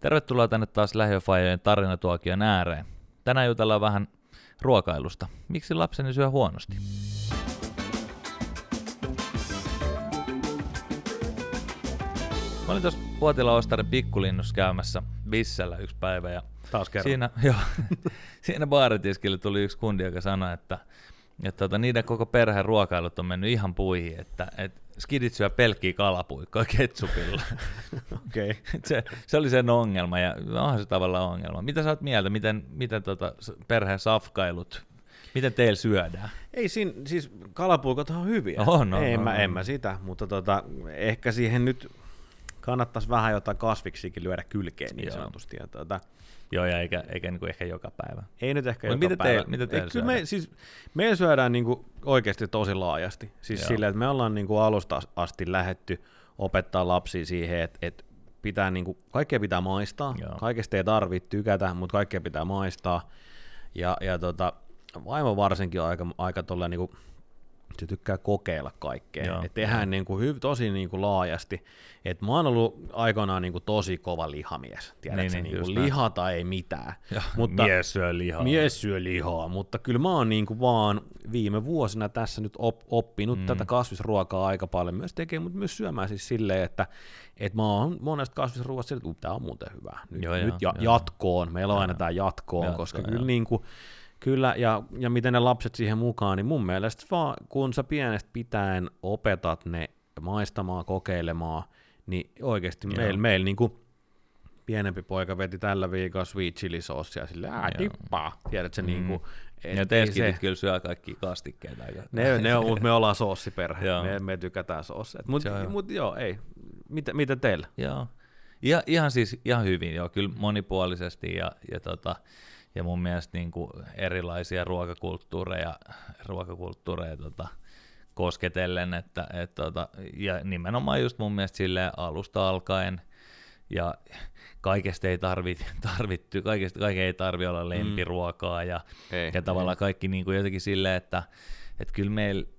Tervetuloa tänne taas Lähiöfajojen tarinatuokion ääreen. Tänään jutellaan vähän ruokailusta. Miksi lapseni syö huonosti? Mä olin tuossa Puotila Ostarin pikkulinnus käymässä Bissellä yksi päivä ja Taas kerran. siinä, joo, siinä baaritiskille tuli yksi kundi, joka sanoi, että, että tota, niiden koko perheen ruokailut on mennyt ihan puihin, että, että skidit syö pelkkiä kalapuikkoja ketsupilla. Okei. Okay. se, se oli sen ongelma ja onhan se tavallaan ongelma. Mitä sä oot mieltä, miten, miten tota perheen safkailut, miten teillä syödään? Ei siinä, siis kalapuikot on hyviä. On, on, Ei, en, on, mä, on. en mä sitä, mutta tota, ehkä siihen nyt kannattaisi vähän jotain kasviksikin lyödä kylkeen niin Joo. sanotusti. Ja tota, Joo, ja eikä, eikä niin kuin ehkä joka päivä. ei nyt ehkä Mut joka miten päivä. teillä- miten teillä Ei, kyllä me, siis, meillä syödään niinku oikeasti tosi laajasti. Siis Joo. silleen, että me ollaan niinku alusta asti lähetty opettaa lapsia siihen, että, että pitää niinku, kaikkea pitää maistaa. Joo. Kaikesta ei tarvitse tykätä, mutta kaikkea pitää maistaa. Ja, ja tota, vaimo varsinkin on aika, aika tolleen niinku, se tykkää kokeilla kaikkea. Joo, Et tehdään niinku hyv, tosi niinku laajasti. Et mä oon ollut aikoinaan niinku tosi kova lihamies. Tiedätkö, Niin, niin, niin, niinku just näin. lihata ei mitään. Ja, Mutta- mies syö lihaa. Mies syö lihaa, mutta kyllä mä oon niinku vaan viime vuosina tässä nyt op, oppinut Mm. tätä kasvisruokaa aika paljon myös tekee, mutta myös syömään siis silleen, että et mä oon monesta kasvisruoasta silleen, että tää on muuten hyvä. Nyt, Joo, nyt joo, ja, joo. jatkoon, meillä on aina tää jatkoon, Jatko, koska joo. kyllä, niinku, kyllä ja, ja miten ne lapset siihen mukaan, niin mun mielestä vaan kun sä pienestä pitäen opetat ne maistamaan, kokeilemaan, niin oikeasti Joo. meillä, meillä niinku, pienempi poika veti tällä viikolla sweet chili saucea sille, ää, Joo. dippaa, tiedätkö, Mm. niinku, Ja teidän se- kyllä syö kaikki kastikkeita. Aika. ne, ne on, mutta me ollaan soossiperhe, Joo. me, me tykätään soosseja. Se Mutta hyvä. mut joo, ei. Mitä, mitä teillä? Joo. Ja, ihan siis ihan hyvin, joo, kyllä monipuolisesti ja, ja, tota, ja mun mielestä niin kuin erilaisia ruokakulttuureja, ruokakulttuureja tota, kosketellen, että, et, tota, ja nimenomaan just mun mielestä silleen alusta alkaen, ja kaikesta ei tarvitse, tarvittu, kaikesta, kaiken ei tarvi olla lempiruokaa, ja, Ei, ja tavallaan kaikki niin kuin jotenkin silleen, että, että kyllä meillä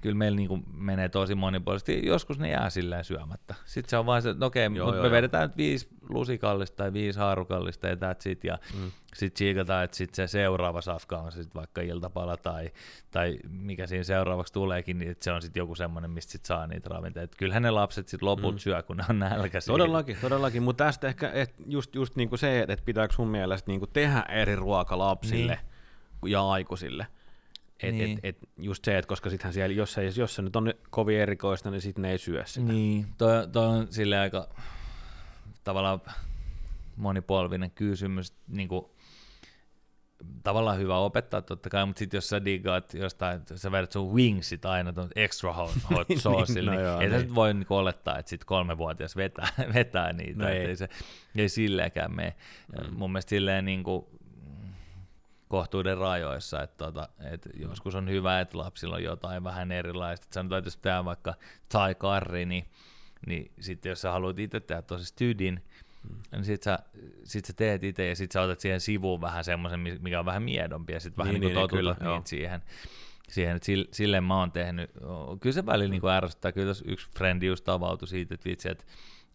kyllä meillä niin kuin menee tosi monipuolisesti. Joskus ne jää silleen syömättä. Sitten se on vain se, että okei, Joo, mutta joo, me joo. vedetään nyt viisi lusikallista tai viisi haarukallista ja that's it, ja mm. sitten siikataan, että sit se seuraava safka on se sit vaikka iltapala tai, tai mikä siinä seuraavaksi tuleekin, niin että se on sitten joku semmoinen, mistä sit saa niitä ravinteita. Kyllähän ne lapset sitten loput mm. syö, kun ne on nälkäisiä. Todellakin, todellakin, mutta tästä ehkä et just, just niinku se, että pitääkö sun mielestä niinku tehdä eri ruoka lapsille niin. ja aikuisille. Et, Niin. niin. et, et just se, että koska sittenhän siellä, jos se, jos se nyt on kovin erikoista, niin sitten ne ei syö sitä. Niin, toi, toi on sille aika tavallaan monipolvinen kysymys, niin kuin, tavallaan hyvä opettaa totta kai, mutta sitten jos sä digaat jostain, sä vedät sun wingsit aina tuon extra hot, hot Niin, sauceille, no niin, ei niin. voi niinku olettaa, että sit kolmevuotias vetää, vetää niitä, No no ei. ei. se ei silleenkään mene. Mm. Mun mielestä silleen niinku, kohtuuden rajoissa, että tota, et joskus on hyvä, että lapsilla on jotain vähän erilaista. Et sanotaan, että jos tehdään vaikka thai curry, niin, niin sitten jos sä haluat itse tehdä tosi stydin, Mm. niin sit sä, sit sä teet itse ja sit sä otat siihen sivuun vähän semmoisen, mikä on vähän miedompi ja sit vähän niin, Niin, niin, niin, totutat kyllä, niitä siihen. siihen että sille, silleen mä oon tehnyt, kyllä se välillä niin ärsyttää, kyllä tässä yksi frendi just avautui siitä, että vitsi, että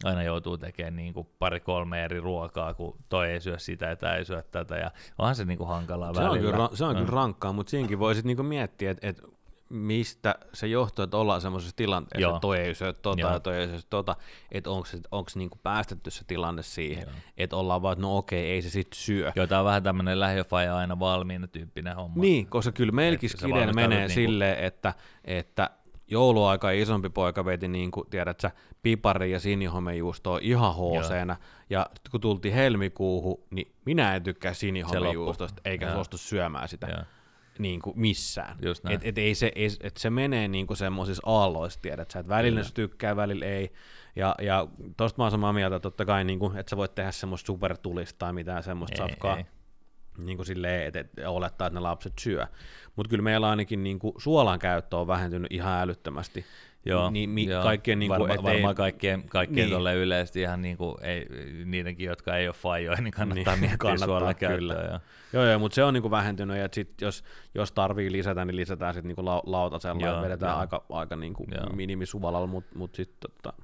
aina joutuu tekemään niin kuin pari-kolme eri ruokaa, kun toi ei syö sitä ja tämä ei syö tätä, ja onhan se niin kuin hankalaa Se on, välillä. kyllä, ra- se on Mm. kyllä rankkaa, mutta siinäkin voisit niinku miettiä, että et mistä se johtuu, että ollaan semmoisessa tilanteessa, Joo. että toi ei syö tota Joo. ja toi ei syö tota, että onko se, onks niinku päästetty se tilanne siihen, Joo. että ollaan vaan, että no okei, ei se sit syö. Joo, tää on vähän tämmöinen lähiöfaja aina valmiina tyyppinen homma. Niin, koska kyllä meilläkin skiden menee niinku- silleen, että, että jouluaika isompi poika veti niin kuin, tiedät sä, pipari ja sinihomejuustoa ihan hooseena, ja kun tultiin helmikuuhun, niin minä en tykkää sinihomejuustosta, eikä suostu syömään sitä Joo. niin kuin missään. Et, et ei se, ei, et se menee niin kuin semmoisissa aalloissa, tiedät sä, että välillä se tykkää, välillä ei. Ja, ja tosta mä oon samaa mieltä, totta kai, niin kuin, että sä voit tehdä semmoista supertulista tai mitään semmoista Ei, safkaa. ei. Niin kuin silleen, että, että olettaa, että ne lapset syö. Mutta kyllä meillä ainakin niin kuin suolan käyttö on vähentynyt ihan älyttömästi. Joo, Niin, mi, joo. kaikkien niin kuin, Varma, et varmaan kaikkien, kaikkien Niin. niin. yleisesti ihan niin kuin, ei, niidenkin, jotka ei ole fajoja, niin kannattaa Niin, niin, miettiä kannattaa, suolan kyllä. käyttöä. Joo. Joo, joo, mutta se on niinku vähentynyt, ja sit jos, jos tarvii lisätä, niin lisätään sitten niinku lau- lautasella, Joo, ja vedetään joo. aika, aika niinku Joo. minimisuvalalla, mutta mut sitten tota,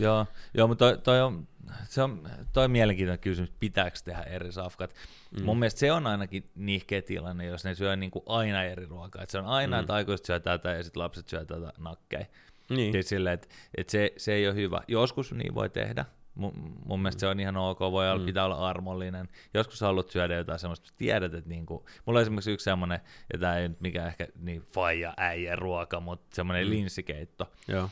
Joo, joo mutta toi, toi on, se on, toi on mielenkiintoinen kysymys, pitääkö tehdä eri safkat. Mm. Mun mielestä se on ainakin nihkeä tilanne, jos ne syö niin kuin aina eri ruokaa. Et se on aina, mm. että aikuiset syö tätä ja sitten lapset syö tätä nakkeja. Niin. Siis sille, että, että se, se ei ole hyvä. Joskus niin voi tehdä, mun, mun mielestä se on ihan ok, voi olla, mm. pitää olla armollinen. Joskus haluat syödä jotain semmoista, tiedät, että niinku, mulla on esimerkiksi yksi semmoinen, ja tämä ei nyt mikään ehkä niin faija äijä ruoka, mutta semmoinen mm. linssikeitto, Joo.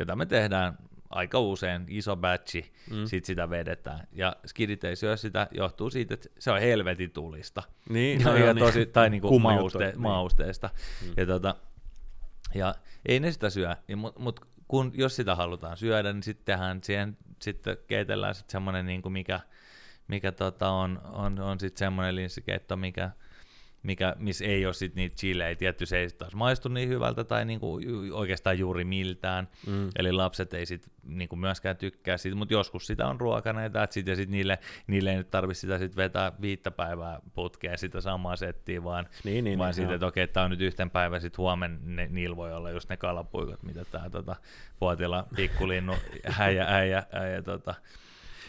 jota me tehdään aika usein, iso batchi, mm. sit sitä vedetään. Ja skidit ei syö sitä, johtuu siitä, että se on helvetin tulista. Niin, no, ja tosi, niin. Tai niinku mauste, juttu, mausteesta. Niin. Ja, tota, ja ei ne sitä syö, mutta mut kun, jos sitä halutaan syödä, niin sittenhän siihen sitten keitellään sitten semmoinen, niin kuin mikä, mikä tota on, on, on sitten semmoinen linssikeitto, mikä, mikä, missä ei ole sit niitä chilejä, tietty se ei taas maistu niin hyvältä tai niinku oikeastaan juuri miltään, mm. eli lapset ei sit niinku myöskään tykkää siitä, mutta joskus sitä on ruokana ja sit, ja sit niille, niille ei nyt tarvitse sitä sit vetää viittä päivää putkea sitä samaa settiä, vaan, niin, niin, vaan niin, siitä, että okei, tämä on nyt yhten päivä, sitten huomenna ne, niillä voi olla just ne kalapuikot, mitä tämä tota, puotila pikkulinnu häijä, äijä, äijä tota,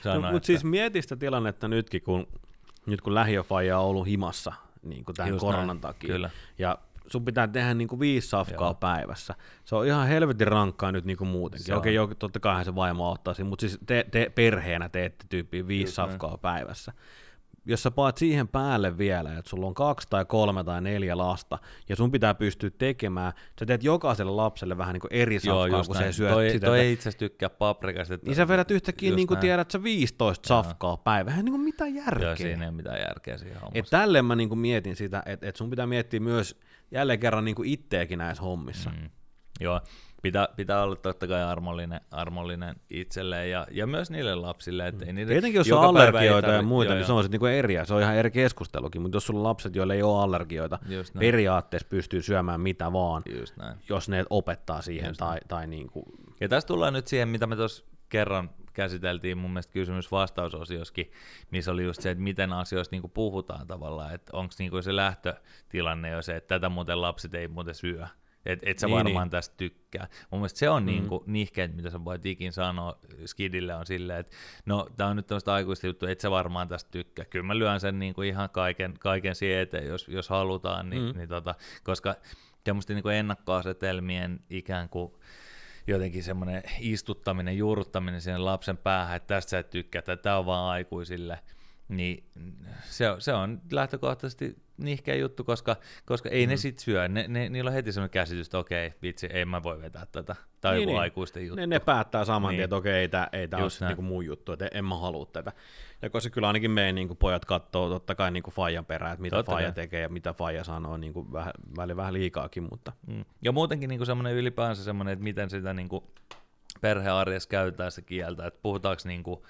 sanoi. No, mutta siis mieti sitä tilannetta nytkin, kun, nyt kun lähiöfaija on ollut himassa, niin kuin tämän Just koronan näin. takia. Kyllä. Ja sun pitää tehdä niin kuin viisi safkaa Joo. päivässä. Se on ihan helvetin rankkaa nyt niin kuin muutenkin. Okei, okay, totta kai se vaimo ottaisi, mutta siis te, te perheenä teette tyyppiin viisi Just safkaa näin. päivässä jos sä paat siihen päälle vielä, että sulla on kaksi tai kolme tai neljä lasta, ja sun pitää pystyä tekemään, sä teet jokaiselle lapselle vähän niin kuin eri safkaa, Joo, kun näin. se syö toi, sitä. Toi ei itse asiassa tykkää paprikasta. Niin sä vedät yhtäkkiä, niin kuin tiedät, sä 15 safkaa päivään, niin kuin mitä järkeä. Joo, siinä ei mitään järkeä siinä hommassa. Et tälleen mä niin kuin mietin sitä, että et sun pitää miettiä myös jälleen kerran niin kuin itteekin näissä hommissa. Mm. Joo, pitää, pitää olla totta kai armollinen, armollinen itselleen ja, ja myös niille lapsille. Että ei niille Tietenkin jos on allergioita ja muita, joo, niin se on sitten niinku eri, se on ihan eri keskustelukin, mutta jos sulla on lapset, joille ei ole allergioita, periaatteessa pystyy syömään mitä vaan, jos ne opettaa siihen Just tai, tai niin kuin... Ja tässä tullaan nyt siihen, mitä me tuossa kerran käsiteltiin mun mielestä kysymys-vastausosioskin, missä oli just se, että miten asioista niinku puhutaan tavallaan, että onko niinku se lähtötilanne jo se, että tätä muuten lapset ei muuten syö. Että et sä niin, varmaan niin. tästä tykkää. Mun mielestä se on mm. niinku nihkeet, mitä sä voit ikin sanoa Skidille on silleen, että no tää on nyt tämmöistä aikuista juttua, että sä varmaan tästä tykkää. Kyllä mä lyön sen niinku ihan kaiken, kaiken siihen jos, jos halutaan, niin, mm. niin tota, koska tämmöisten niinku ennakkoasetelmien ikään kuin jotenkin semmoinen istuttaminen, juurruttaminen sinne lapsen päähän, että tästä sä et tykkää, että tämä on vaan aikuisille, niin se, se on lähtökohtaisesti nihkeä juttu, koska, koska ei mm. ne sit syö. Ne, ne, niillä on heti sellainen käsitys, että okei, vitsi, ei mä voi vetää tätä. Tai niin, joku niin. aikuisten juttu. Ne, ne päättää saman niin. tien, että okei, ei tämä ei ole niinku mun juttu, että en mä halua tätä. Ja koska kyllä ainakin meidän niin pojat katsoo totta kai niin Fajan perään, että mitä totta kai. tekee ja mitä Faja sanoo, niin kuin vähän, väli vähän liikaakin. Mutta. Mm. Ja muutenkin niin semmoinen ylipäänsä semmoinen, että miten sitä niin perhearjessa käytetään sitä kieltä, että puhutaanko niin kuin,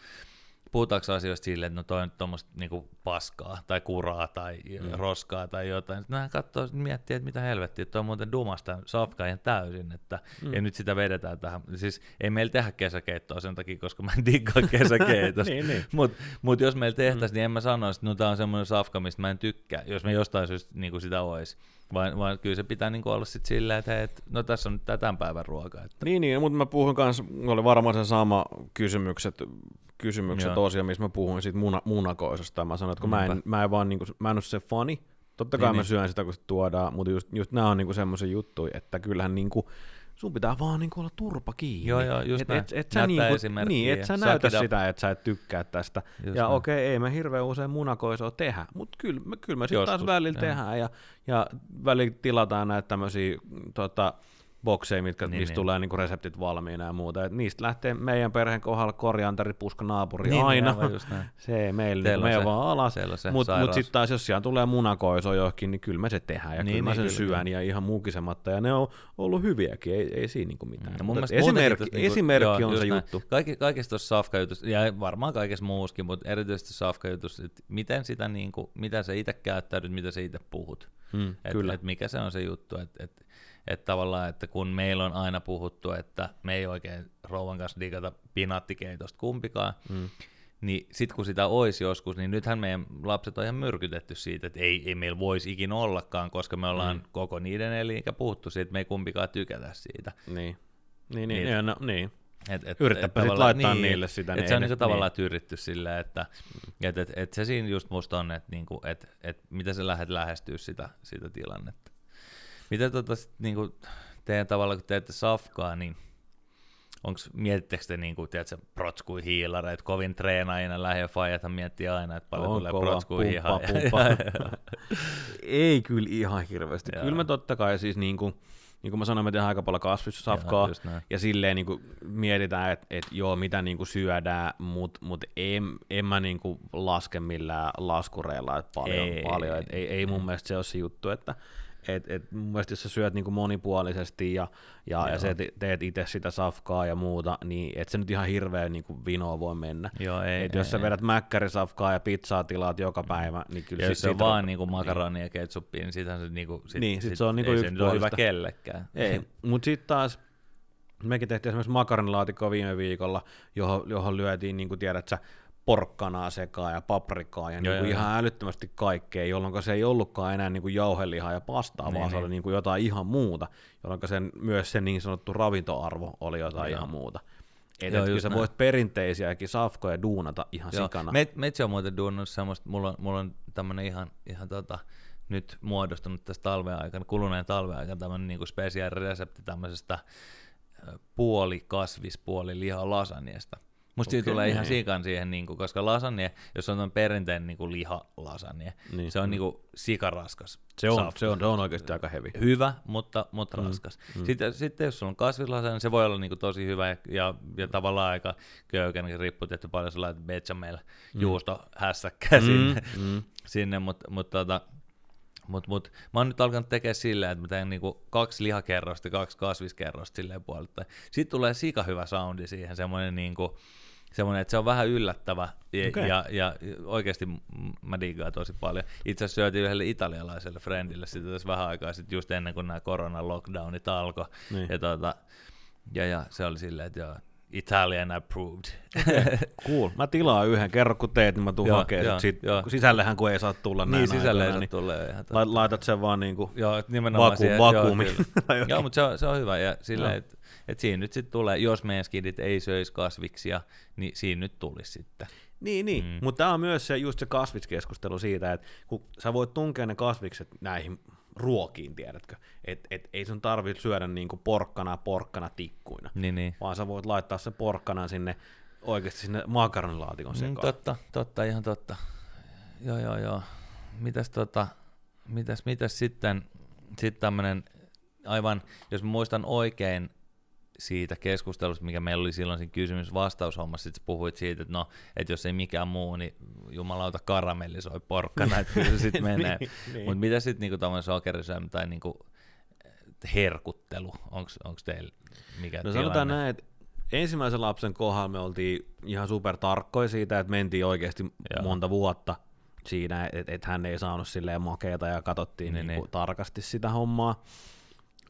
puhutaanko asioista silleen, että no toi on tuommoista niinku paskaa tai kuraa tai mm. roskaa tai jotain. Sitten hän katsoo, miettii, että mitä helvettiä, että toi on muuten dumasta safkaa ihan täysin, että mm. ja nyt sitä vedetään tähän. Siis ei meillä tehdä kesäkeittoa sen takia, koska mä en diggaa kesäkeitosta. niin, niin. Mutta mut jos meillä tehtäisiin, mm. niin en mä sanoisi, että no tää on semmoinen safka, mistä mä en tykkää, jos me jostain syystä niin sitä olisi. Vaan, vaan kyllä se pitää niin olla sitten silleen, että hei, et, no tässä on nyt tämän päivän ruoka. Että. Niin, niin, mutta mä puhun kanssa, oli varmaan se sama kysymykset, kysymykset Joo. tosiaan, missä mä puhuin siitä muna, munakoisesta. Mä sanoin, että kun mä en, mä en, vaan, niin kuin, mä en ole se fani, totta kai niin, mä niin. syön sitä, kun se tuodaan, mutta just, just nämä on niin semmoisia juttuja, että kyllähän niin kuin, sun pitää vaan niinku olla turpa kiinni. Joo, joo, just et, näin. Et, et sä niinku, niin, et sä näytä sitä, että sä et tykkää tästä. Just ja okei, okay, ei me hirveän usein munakoisoa tehdä, mutta kyllä, kyllä me sitten taas välillä tehdään ja, ja välillä tilataan näitä tämmöisiä tota, bokseja, mitkä, niin, mistä niin. tulee niinku reseptit valmiina ja muuta. Et niistä lähtee meidän perheen kohdalla korianteri, puska, naapuri niin, aina. Niin, se ei meillä, niin, me vaan alas. Mutta mut sitten taas, jos siellä tulee munakoiso johonkin, niin kyllä me se tehdään. Ja niin, kyllä mä sen niin, syön kyllä. ja ihan muukisematta. Ja ne on ollut hyviäkin, ei, ei siinä niinku mitään. No, mun esimerkki, niinku, esimerkki joo, on se näin. juttu. Kaikki, kaikessa tuossa safkajutussa, ja varmaan kaikessa muuskin, mutta erityisesti safkajutussa, että miten sitä, niinku, mitä sä itse käyttäydyt, mitä sä itse puhut. Hmm, et, kyllä. Et mikä se on se juttu, että et, että tavallaan, että kun meillä on aina puhuttu, että me ei oikein rouvan kanssa digata pinaattikeitosta kumpikaan, mm. niin sitten kun sitä olisi joskus, niin nythän meidän lapset on ihan myrkytetty siitä, että ei, ei meillä voisi ikinä ollakaan, koska me ollaan mm. koko niiden elikä puhuttu siitä, että me ei kumpikaan tykätä siitä. Niin, niin, niin, niin, no, niin. Et, et, Yrittäpä et sit laittaa niille sitä, Et niin se on niinku tavallaan niin. tyritty silleen, että et, et, et se siinä just musta on, että niinku, et, et mitä sä lähdet lähestyä sitä, sitä tilannetta. Mitä tota sit, niinku, teidän tavalla, kun teette safkaa, niin onks, mietittekö te niinku, tiedätkö, protskui hiilareet, kovin treenaajina lähiö fajathan miettii aina, että paljon On tulee protskui hihaa. Ei kyllä ihan hirveästi. Joo. Kyllä me totta kai siis niin kuin, niin kuin mä sanoin, me tehdään aika paljon kasvissafkaa. Ja silleen niin kuin mietitään, että et joo, mitä niin kuin syödään, mutta mut en, en mä niin kuin laske millään laskureilla että paljon. Ei, paljon. Et ei, ei mun ei. mielestä se ole se juttu, että et, et mun mielestä jos sä syöt niin kuin monipuolisesti ja, ja, ja sä te- teet itse sitä safkaa ja muuta, niin et se nyt ihan hirveä niin kuin vinoa voi mennä. Joo, ei, Et ei, jos sä ei. vedät mäkkärisafkaa ja pizzaa tilaat joka päivä, niin kyllä Ja sit se on vaan niinku makaroni ja ketsuppia, niin sitähän se niinku, sit, Niin, sit se on niinku ei se nyt ole hyvä kellekään. Ei, mutta sitten taas mekin tehtiin esimerkiksi makaronilaatikkoa viime viikolla, johon, johon lyötiin, niin kuin tiedät sä, porkkanaa sekaan ja paprikaa ja Joo, niin kuin joo, ihan älyttömästi kaikkea, jolloin se ei ollutkaan enää niin kuin jauhelihaa ja pastaa, Niin, vaan se niin. oli niin kuin jotain ihan muuta, jolloin sen, myös se niin sanottu ravintoarvo oli jotain Joo. ihan muuta. Et, Joo, et kyllä sä näin. voit perinteisiäkin safkoja duunata ihan Joo. sikana. Met, Metsä on muuten duunannut semmoista, mulla on, mulla on tämmönen ihan, ihan tota, nyt muodostunut tässä talven aikana, kuluneen talven aikana tämmönen niinku spesiaaliresepti tämmöisestä ö, puoli kasvis, puoli liha lasanjesta. Musta Okei. tulee ihan sikan siihen, niinku, koska lasagne, jos on perinteinen niinku liha lasagne, Niin. se on niinku sikaraskas. se, on, safka. se, on, se on oikeasti aika hevi. hyvä, mutta, mutta mm. raskas. Mm. Sitten, sitten jos sulla on kasvislasagne, niin se voi olla niinku tosi hyvä ja, ja, ja tavallaan aika köyken, niin riippuu tietysti paljon sä laitat bechamel mm. juusto hässäkkää mm. sinne, mm. sinne mutta mut, tota, mut, mut, mä oon nyt alkanut tekemään silleen, että mä teen niinku kaksi lihakerrosta ja kaksi kasviskerrosta silleen puolelta. Sitten tulee sika hyvä soundi siihen, semmoinen niinku, semmoinen, että se on vähän yllättävä ja, Okei. ja, ja oikeasti mä digaan tosi paljon. Itse asiassa syötiin yhdelle italialaiselle friendille sitä tässä vähän aikaa sitten just ennen kuin nämä korona lockdownit alkoi. Niin. Ja, tota, ja, ja, se oli silleen, että joo, Italian approved. Cool. Mä tilaan yhden, kerro kun teet, niin mä tuun Joo, hakemaan. joo, joo. sisällehän kun ei saa tulla näin niin sisälle ei aikoina, saa niin tulla ihan lait- laitat sen vaan niinku Joo, et nimenomaan vaku, siihen, vakuumi. Joo, joo mutta se on, se on hyvä. Ja sillä, Joo. että et siinä nyt sitten tulee, jos meidän skidit ei söisi kasviksia, niin siinä nyt tulisi sitten. Niin, niin. Mm. mutta tämä on myös se, just se kasviskeskustelu siitä, että kun sä voit tunkea ne kasvikset näihin ruokiin, tiedätkö, että et, ei sun tarvitse syödä niinku porkkana porkkana tikkuina, Niin, niin. vaan sä voit laittaa se porkkanan sinne oikeasti sinne makaronilaatikon Mm, sekaan. totta, totta, ihan totta. Joo, joo, joo. Mitäs, tota, mitäs, mitäs sitten, sitten tämmönen, aivan, jos muistan oikein siitä keskustelusta, mikä meillä oli silloin siinä kysymys-vastaushommassa, sitten sä puhuit siitä, että no, että jos ei mikään muu, niin jumalauta karamellisoi porkkana, että kyllä se sitten menee. Niin, niin. Mutta mitä sitten niinku tämmöinen sokerisyömä tai niinku herkuttelu, onko teillä mikä No tilanne? sanotaan näin, että ensimmäisen lapsen kohdalla me oltiin ihan super tarkkoja siitä, että mentiin oikeasti Joo. monta vuotta siinä, että et hän ei saanut silleen makeeta ja katsottiin Niin, niin, niinku niin. tarkasti sitä hommaa.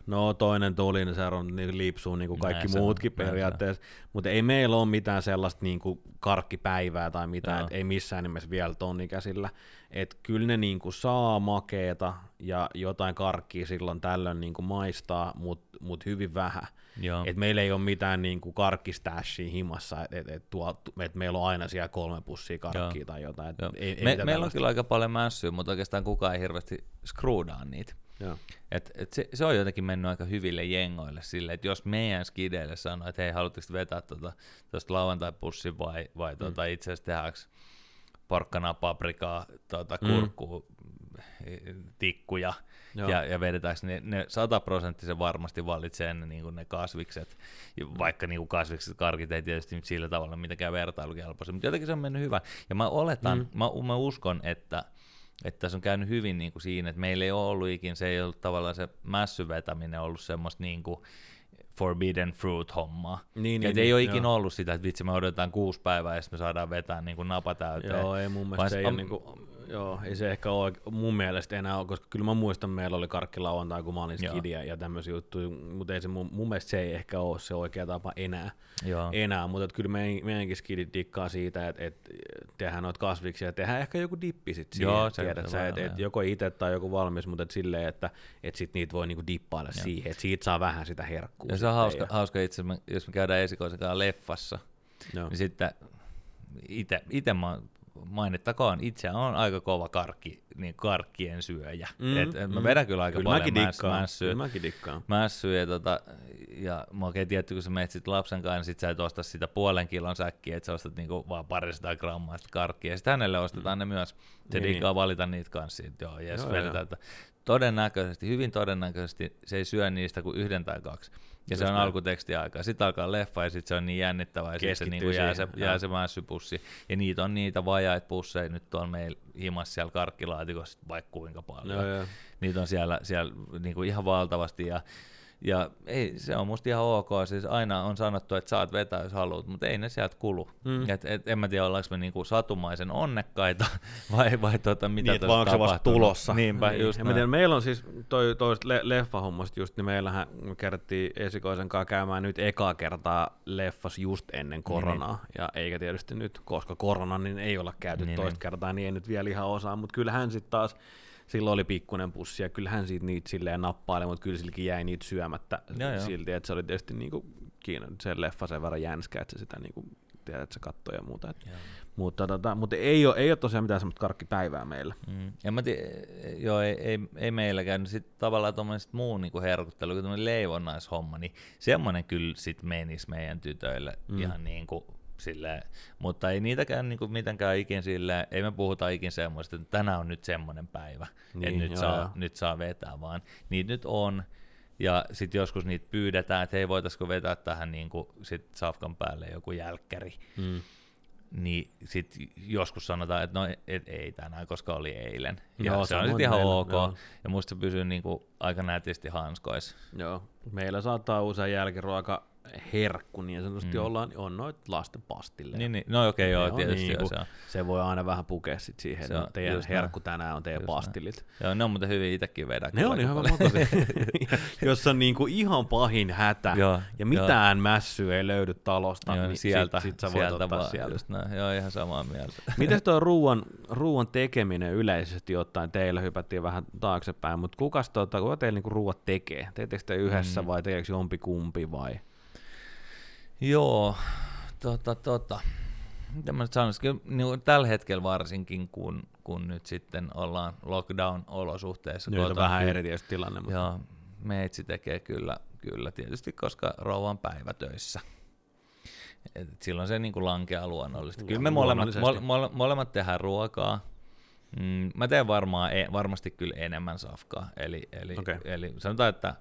No toinen tuli, niin se on niin lipsuu niin kuin kaikki Näin muutkin on. periaatteessa, mutta ei meillä ole mitään sellaista niin kuin karkkipäivää tai mitään, et ei missään nimessä vielä tonni käsillä. Et kyllä ne niin kuin saa makeeta ja jotain karkkia silloin tällöin niin kuin maistaa, mutta mut hyvin vähän. Joo. Et meillä ei ole mitään niinku karkkistashia himassa, että et, et tuo, et meillä on aina siellä kolme pussia karkkia Joo. tai jotain. Et Joo. ei, ei Me, meillä on kyllä aika paljon mässyä, mutta oikeastaan kukaan ei hirveästi skruudaa niitä. Joo. Et, et se, se, on jotenkin mennyt aika hyville jengoille silleen, että jos meidän skideille sanoo, että hei, haluatteko te vetää tuosta tota, lauantai-pussin vai, vai tota, itse asiassa tehdäänkö porkkanaa, paprikaa, tota, Mm. kurkkuu, tikkuja Joo. ja, ja vedetäänkö ne, ne sataprosenttisen varmasti valitsee ne, niin ne kasvikset, ja vaikka niin kasvikset karkit ei tietysti sillä tavalla mitenkään vertailukelpoisia, mutta jotenkin se on mennyt hyvä. Ja mä oletan, mm. mä, mä uskon, että että tässä on käynyt hyvin niin kuin siinä, että meillä ei ole ollut ikin, se ei ollut tavallaan se mässyvetäminen ollut semmoista niin kuin forbidden fruit hommaa. Niin, Niin, niin, ei niin, ole joo. ikinä ollut sitä, että vitsi me odotetaan kuusi päivää ja sitten me saadaan vetää niin kuin napa täyteen. Joo, ei mun mielestä se ei on- ole niinku, joo, ei se ehkä ole mun mielestä enää ole, koska kyllä mä muistan, meillä oli karkkilauantai, kun mä olin skidia ja tämmöisiä juttuja, mutta ei se mun, mun mielestä se ei ehkä ole se oikea tapa enää. Joo. enää mutta kyllä meidän, meidänkin skidit dikkaa siitä, että, että tehdään noita kasviksia ja tehdään ehkä joku dippi sit siihen, Joo, se- tiedät se sä, että, joo. joko itse tai joku valmis, mutta että silleen, että, että sit niitä voi niinku dippailla siihen, että siitä saa vähän sitä herkkuu. Ja se on sitten hauska, hauska itse, jos me käydään esikoisen kanssa leffassa, Joo. niin sitten ite, ite mä mainittakoon, itse on aika kova karkki, niin karkkien syöjä. Mm, Mm, et, et mä mm. vedän kyllä aika Kyllä paljon mässyä. Kyllä mäkin dikkaan. mässyä ja, tota, ja mä oikein tietty, kun sä menet sit lapsen kanssa, niin sit sä et osta sitä puolen kilon säkkiä, että sä ostat niinku vaan parisataa grammaa sitä karkkia, ja sitten hänelle ostetaan ne myös. Se Niin, dikkaa valita niitä kanssa, joo, jes, Joo, vedetään, joo. todennäköisesti, hyvin todennäköisesti se ei syö niistä kuin yhden tai kaksi. Ja se on näin. alkutekstiaika. Sitten alkaa leffa ja sitten se on niin jännittävää ja sitten se niinku jää, se, jää se mässypussi. Ja niitä on niitä vajaita pusseja nyt tuolla meillä himas siellä karkkilaatikossa vaikka kuinka paljon Joo, joo. niitä on siellä, siellä niin kuin ihan valtavasti ja, ja ei, se on musta ihan ok, siis aina on sanottu, että saat vetää jos haluat, mutta ei ne sieltä kulu. Mm. Et, et, en mä tiedä, ollaanko me niinku satumaisen onnekkaita vai, vai tota, mitä niin, tässä onko se vasta tulossa. Niinpä, niin. just mä tiedän, meillä on siis toi, toista le- leffahommasta just, niin meillähän me kerättiin esikoisen kanssa käymään nyt ekaa kertaa leffas just ennen koronaa. Niin. Ja eikä tietysti nyt, koska korona, niin ei olla käyty Niin, niin, toista niin. kertaa, niin ei nyt vielä ihan osaa. Mutta kyllähän sitten taas, silloin oli pikkunen pussi ja kyllähän siitä niitä silleen nappaili, mutta kyllä silläkin jäi niitä syömättä joo. silti, että se oli tietysti niinku kiinno, se leffa sen verran jänskä, että se sitä niinku, tiedät, että se katsoi ja muuta. Et, Joo. mutta, tota, mutta ei, ole, ei ole tosiaan mitään semmoista karkkipäivää meillä. Mm. En mä tiedä, joo, ei, ei, ei meilläkään. Sitten tavallaan tuommoinen sit muu niinku herkuttelu, kuin tämmöinen leivonnaishomma, niin semmoinen kyllä sit menisi meidän tytöille mm. ihan niin kuin silleen, mutta ei niitäkään niinku mitenkään ikin silleen, ei me puhuta ikin semmoista, että tänään on nyt semmoinen päivä, Niin, että nyt, joo, saa, joo. nyt saa vetää, vaan niitä nyt on, ja sitten joskus niitä pyydetään, että hei voitaisiko vetää tähän niinku sit safkan päälle joku jälkkäri, Mm. niin sit joskus sanotaan, että no et ei tänään, koska oli eilen. Ja Joo, se on sitten ihan meillä, ok. joo. Ja musta se pysyy niinku aika nätisti hanskois. Joo, meillä saattaa usein jälkiruoka herkku, niin sanotusti mm. ollaan, on noit lasten pastille. Niin, niin. No okei, okay, joo, Ne tietysti niinku- joo, se on. Se voi aina vähän pukea sit siihen, Se että on no, teidän just näin. herkku tänään on teidän Just näin. pastillit. Joo, ne on muuten hyvin itsekin vedä. Ne on ihan makoisia. Jos on niinku ihan pahin hätä Joo, ja mitään mässyä ei löydy talosta, Joo, niin sieltä, sit, sit sä voit sieltä ottaa vaan, sieltä. Just näin. Joo, ihan samaa mieltä. Miten tuo ruoan, ruoan tekeminen yleisesti ottaen, teillä hypättiin vähän taaksepäin, mutta kukas, tota, kuka teillä niinku ruoat tekee? Teettekö te yhdessä mm. vai tekeekö jompi kumpi vai? Joo, tota, tota. Mitä mä nyt sanoisin, kyllä niin tällä hetkellä varsinkin, kun, kun nyt sitten ollaan lockdown-olosuhteissa. Nyt on vähän kyllä- eri tietysti tilanne, mutta Joo, meitsi tekee kyllä, kyllä tietysti, koska rouva on päivätöissä. Et silloin se niin kuin lankeaa luonnollisesti. Kyllä me molemmat, mole, mole, molemmat tehdään ruokaa. Mm, mä teen varmaan, e, varmasti kyllä enemmän safkaa. Eli, eli, Okei. eli sanotaan, että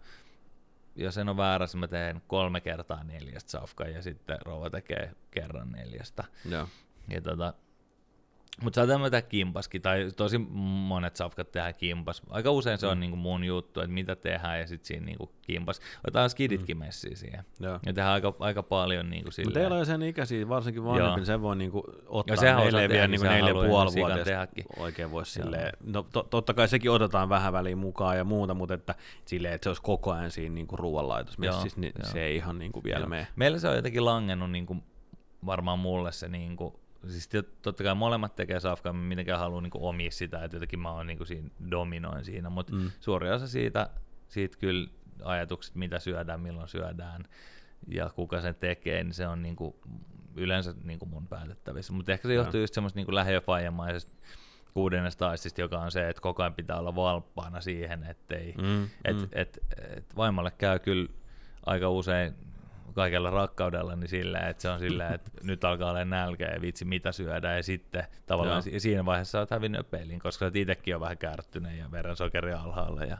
jos en ole väärässä, mä teen kolme kertaa neljästä safkaa ja sitten rouva tekee kerran neljästä. Joo. Ja tota, mutta saatan mä tehdä kimpaskin, tai tosi monet safkat tehdään kimpas. Aika usein se on Mm. niinku mun juttu, että mitä tehdään, ja sitten siinä niinku kimpas. Otetaan skiditkin mm. messiin siihen. Joo. Ja tehdään aika, aika paljon niinku Mutta silleen. teillä on sen ikäisiä, varsinkin vanhempi, niin se voi niinku ottaa sehän osaa meille vielä niinku sehän neljä puoli vuotta. Oikein voisi silleen, no to, totta kai sekin otetaan vähän väliin mukaan ja muuta, mutta että silleen, että se olisi koko ajan siinä niinku ruoanlaitosmessissä, niin joo. se ei ihan niinku vielä mene. Meillä se on jotenkin langennut niinku, varmaan mulle se niinku, siis tot- totta kai molemmat tekee safkaa, mä mitenkään haluan niinku omia sitä, että jotenkin mä oon niinku siinä, dominoin siinä, mutta Mm. suuri osa siitä, siitä kyllä ajatukset, mitä syödään, milloin syödään ja kuka sen tekee, niin se on niinku yleensä niinku mun päätettävissä. Mutta ehkä se johtuu just semmoista niinku lähiöfaijamaisesta kuudennesta taistista, joka on se, että koko ajan pitää olla valppaana siihen, ettei, Mm, et, mm. et, et vaimolle käy kyllä aika usein kaikella rakkaudella niin silleen, että se on silleen, että nyt alkaa olla nälkä ja vitsi mitä syödään ja sitten tavallaan Joo. si- siinä vaiheessa oot hävinnyt pelin, koska oot itsekin on vähän kärttynyt ja verensokeri alhaalla ja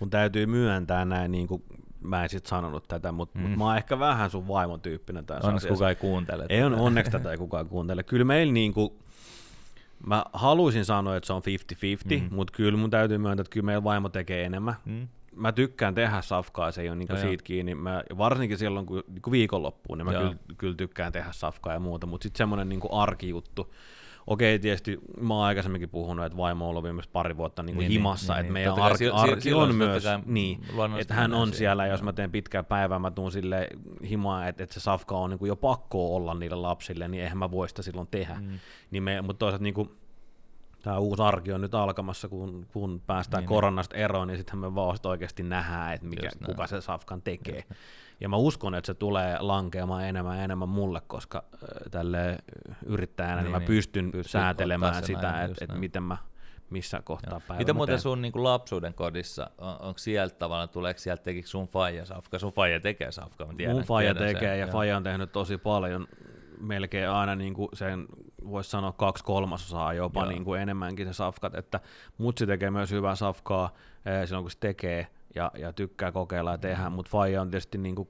Mun täytyy myöntää näin, niin kuin mä en sit sanonut tätä, mutta mm. Mut mä oon ehkä vähän sun vaimon tyyppinen tässä onneksi asiassa. kukaan ei kuuntele. Ei on onneksi tätä ei kukaan kuuntele. Kyllä meillä niinku, mä haluaisin sanoa, että se on 50-50, mm. Mm. mutta kyllä mun täytyy myöntää, että kyllä meillä vaimo tekee enemmän. Mm. Mä tykkään tehdä safkaa, se ei ole niinku siitä kiinni. Mä, varsinkin silloin, kun niinku viikonloppuun, niin mä kyllä, kyllä, tykkään tehdä safkaa ja muuta, mutta sitten semmoinen niinku arkijuttu okei, tietysti mä oon aikaisemminkin puhunut, että vaimo on ollut viimeksi pari vuotta niin kuin Niin, himassa, niin, että niin. meidän kai arki, arki silloin on myös, niin, että hän on siellä, jos mä teen pitkää päivää, mä tuun sille himaa, että, että se safka on niin kuin jo pakko olla niille lapsille, niin eihän mä voi sitä silloin tehdä. Mm. Niin me, mutta toisaalta niin kuin, tämä uusi arki on nyt alkamassa, kun, kun päästään Niin, niin, koronasta eroon, niin sittenhän me vaan oikeasti nähdään, että mikä, kuka se safkan tekee. Ja mä uskon, että se tulee lankeamaan enemmän ja enemmän mulle, koska tälle yrittäjänä niin, Niin, mä niin. pystyn Pystyt säätelemään sitä, että et miten mä, missä kohtaa päivää Mitä mä muuten sun niin kuin lapsuuden kodissa, on, onko sieltä tavallaan, tuleeko sieltä tekikö sun faija safka? Sun faija tekee safka, mä tiedän. Mun faija tekee sen, ja faija on tehnyt tosi paljon, melkein aina niin kuin sen, voisi sanoa kaksi kolmasosaa jopa Joo. niin kuin enemmänkin se safkat, että mutsi tekee myös hyvää safkaa eh, silloin kun se tekee ja, ja tykkää kokeilla ja tehdä, mutta faija on tietysti niin kuin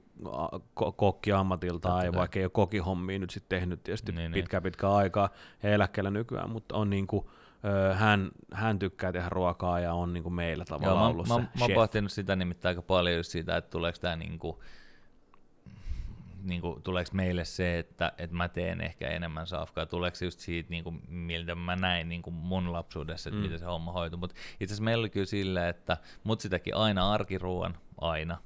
kokki ammatiltaan, ja kai. vaikka ei ole kokihommia nyt sitten tehnyt tietysti Niin, niin, niin. pitkää aikaa ja eläkkeellä nykyään, mutta on niin kuin, ö, hän, hän tykkää tehdä ruokaa ja on niin kuin meillä Joo, tavallaan mä, ollut mä, se mä chef. pohtinut sitä nimittäin aika paljon just siitä, että tuleeko tämä niinku, niinku, tuleeko meille se, että, että mä teen ehkä enemmän safkaa, tuleeko se just siitä, niinku, miltä mä näin niinku mun lapsuudessa, että Mm. miten se homma hoitui, mutta itse asiassa meillä oli kyllä silleen, että mut se teki aina arkiruuan, aina,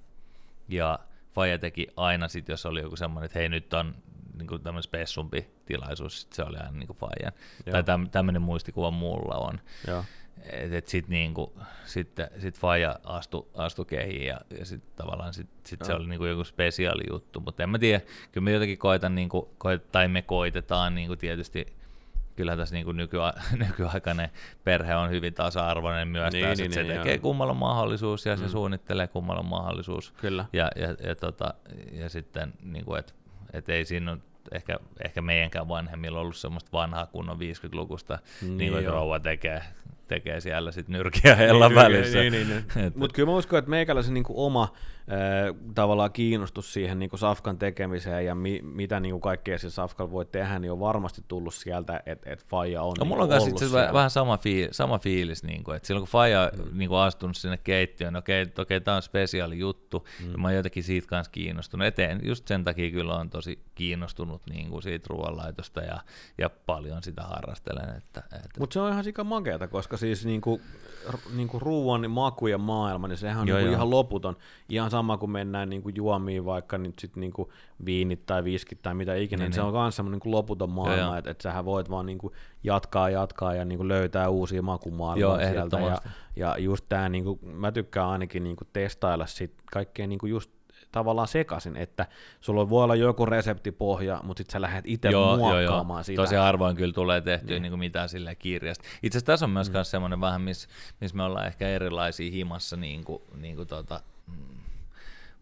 ja Faija teki aina sit, jos oli joku semmoinen, että hei nyt on niinku tämmöinen spessumpi tilaisuus, sit se oli aina niinku Faijan. Joo. Tai täm, tämmöinen muistikuva mulla on. Joo. Et, et sit niinku, sitten sit Faija astu, astu kehiin ja, ja sit tavallaan sit, sit se oli niinku joku spesiaali juttu, mutta en mä tiedä, kyllä me jotenkin koitan, niinku, koit, tai me koitetaan niinku tietysti, kyllähän tässä niinku nykya, nykyaikainen perhe on hyvin tasa-arvoinen myös Niin, tässä, niin, se niin, tekee joo. kummalla mahdollisuus ja se Mm. suunnittelee kummalla mahdollisuus. Kyllä. Ja, ja, ja, tota, ja sitten, niin kuin, että et ei siinä ole ehkä, ehkä meidänkään vanhemmilla ollut semmoista vanhaa kunnon 50-lukusta, niin, niin kuin rouva tekee, tekee siellä sitten nyrkiä hellan niin, välissä. Niin, niin, niin. Mutta kyllä mä uskon, että meikäläisen niinku oma tavallaan kiinnostus siihen niinku safkan tekemiseen ja mi, mitä niinku kaikkea se safkalla voi tehdä, niin on varmasti tullut sieltä, että et faija on No, mulla on niinku ollut itse vähän sama, fiil, sama fiilis, niin kuin, että silloin kun Faja mm. niin kuin astunut sinne keittiöön, niin okei, okay, okei, tämä on spesiaali juttu, mm. ja mä oon jotenkin siitä kanssa kiinnostunut. Eteen, just sen takia kyllä on tosi kiinnostunut niin kuin siitä ruoanlaitosta ja, ja paljon sitä harrastelen. Että, että Mutta se on ihan sika makeata, koska siis niinku, r- niinku ruuan maku ja maailma, niin sehän on Joo, niinku joo. ihan loputon. Ihan sama kuin mennään niinku juomiin, vaikka nyt sit niinku viinit tai viskit tai mitä ikinä, niin, Niin, se niin. on myös semmoinen niinku loputon joo. maailma, että et sähän voit vaan niinku jatkaa jatkaa ja niinku löytää uusia makumaailmoja Joo, sieltä. Ja, ja just tää, niinku, mä tykkään ainakin niinku testailla sit kaikkea niinku just tavallaan sekasin, että sulla voi olla joku reseptipohja, mutta sitten sä lähdet itse muokkaamaan sitä. Tosi harvoin kyllä tulee tehtyä Niin. niin. niin mitään sille kirjasta. Itse asiassa tässä on myös mm. semmoinen vähän, missä miss me ollaan ehkä erilaisia himassa niin kuin, niin kuin tota, mm,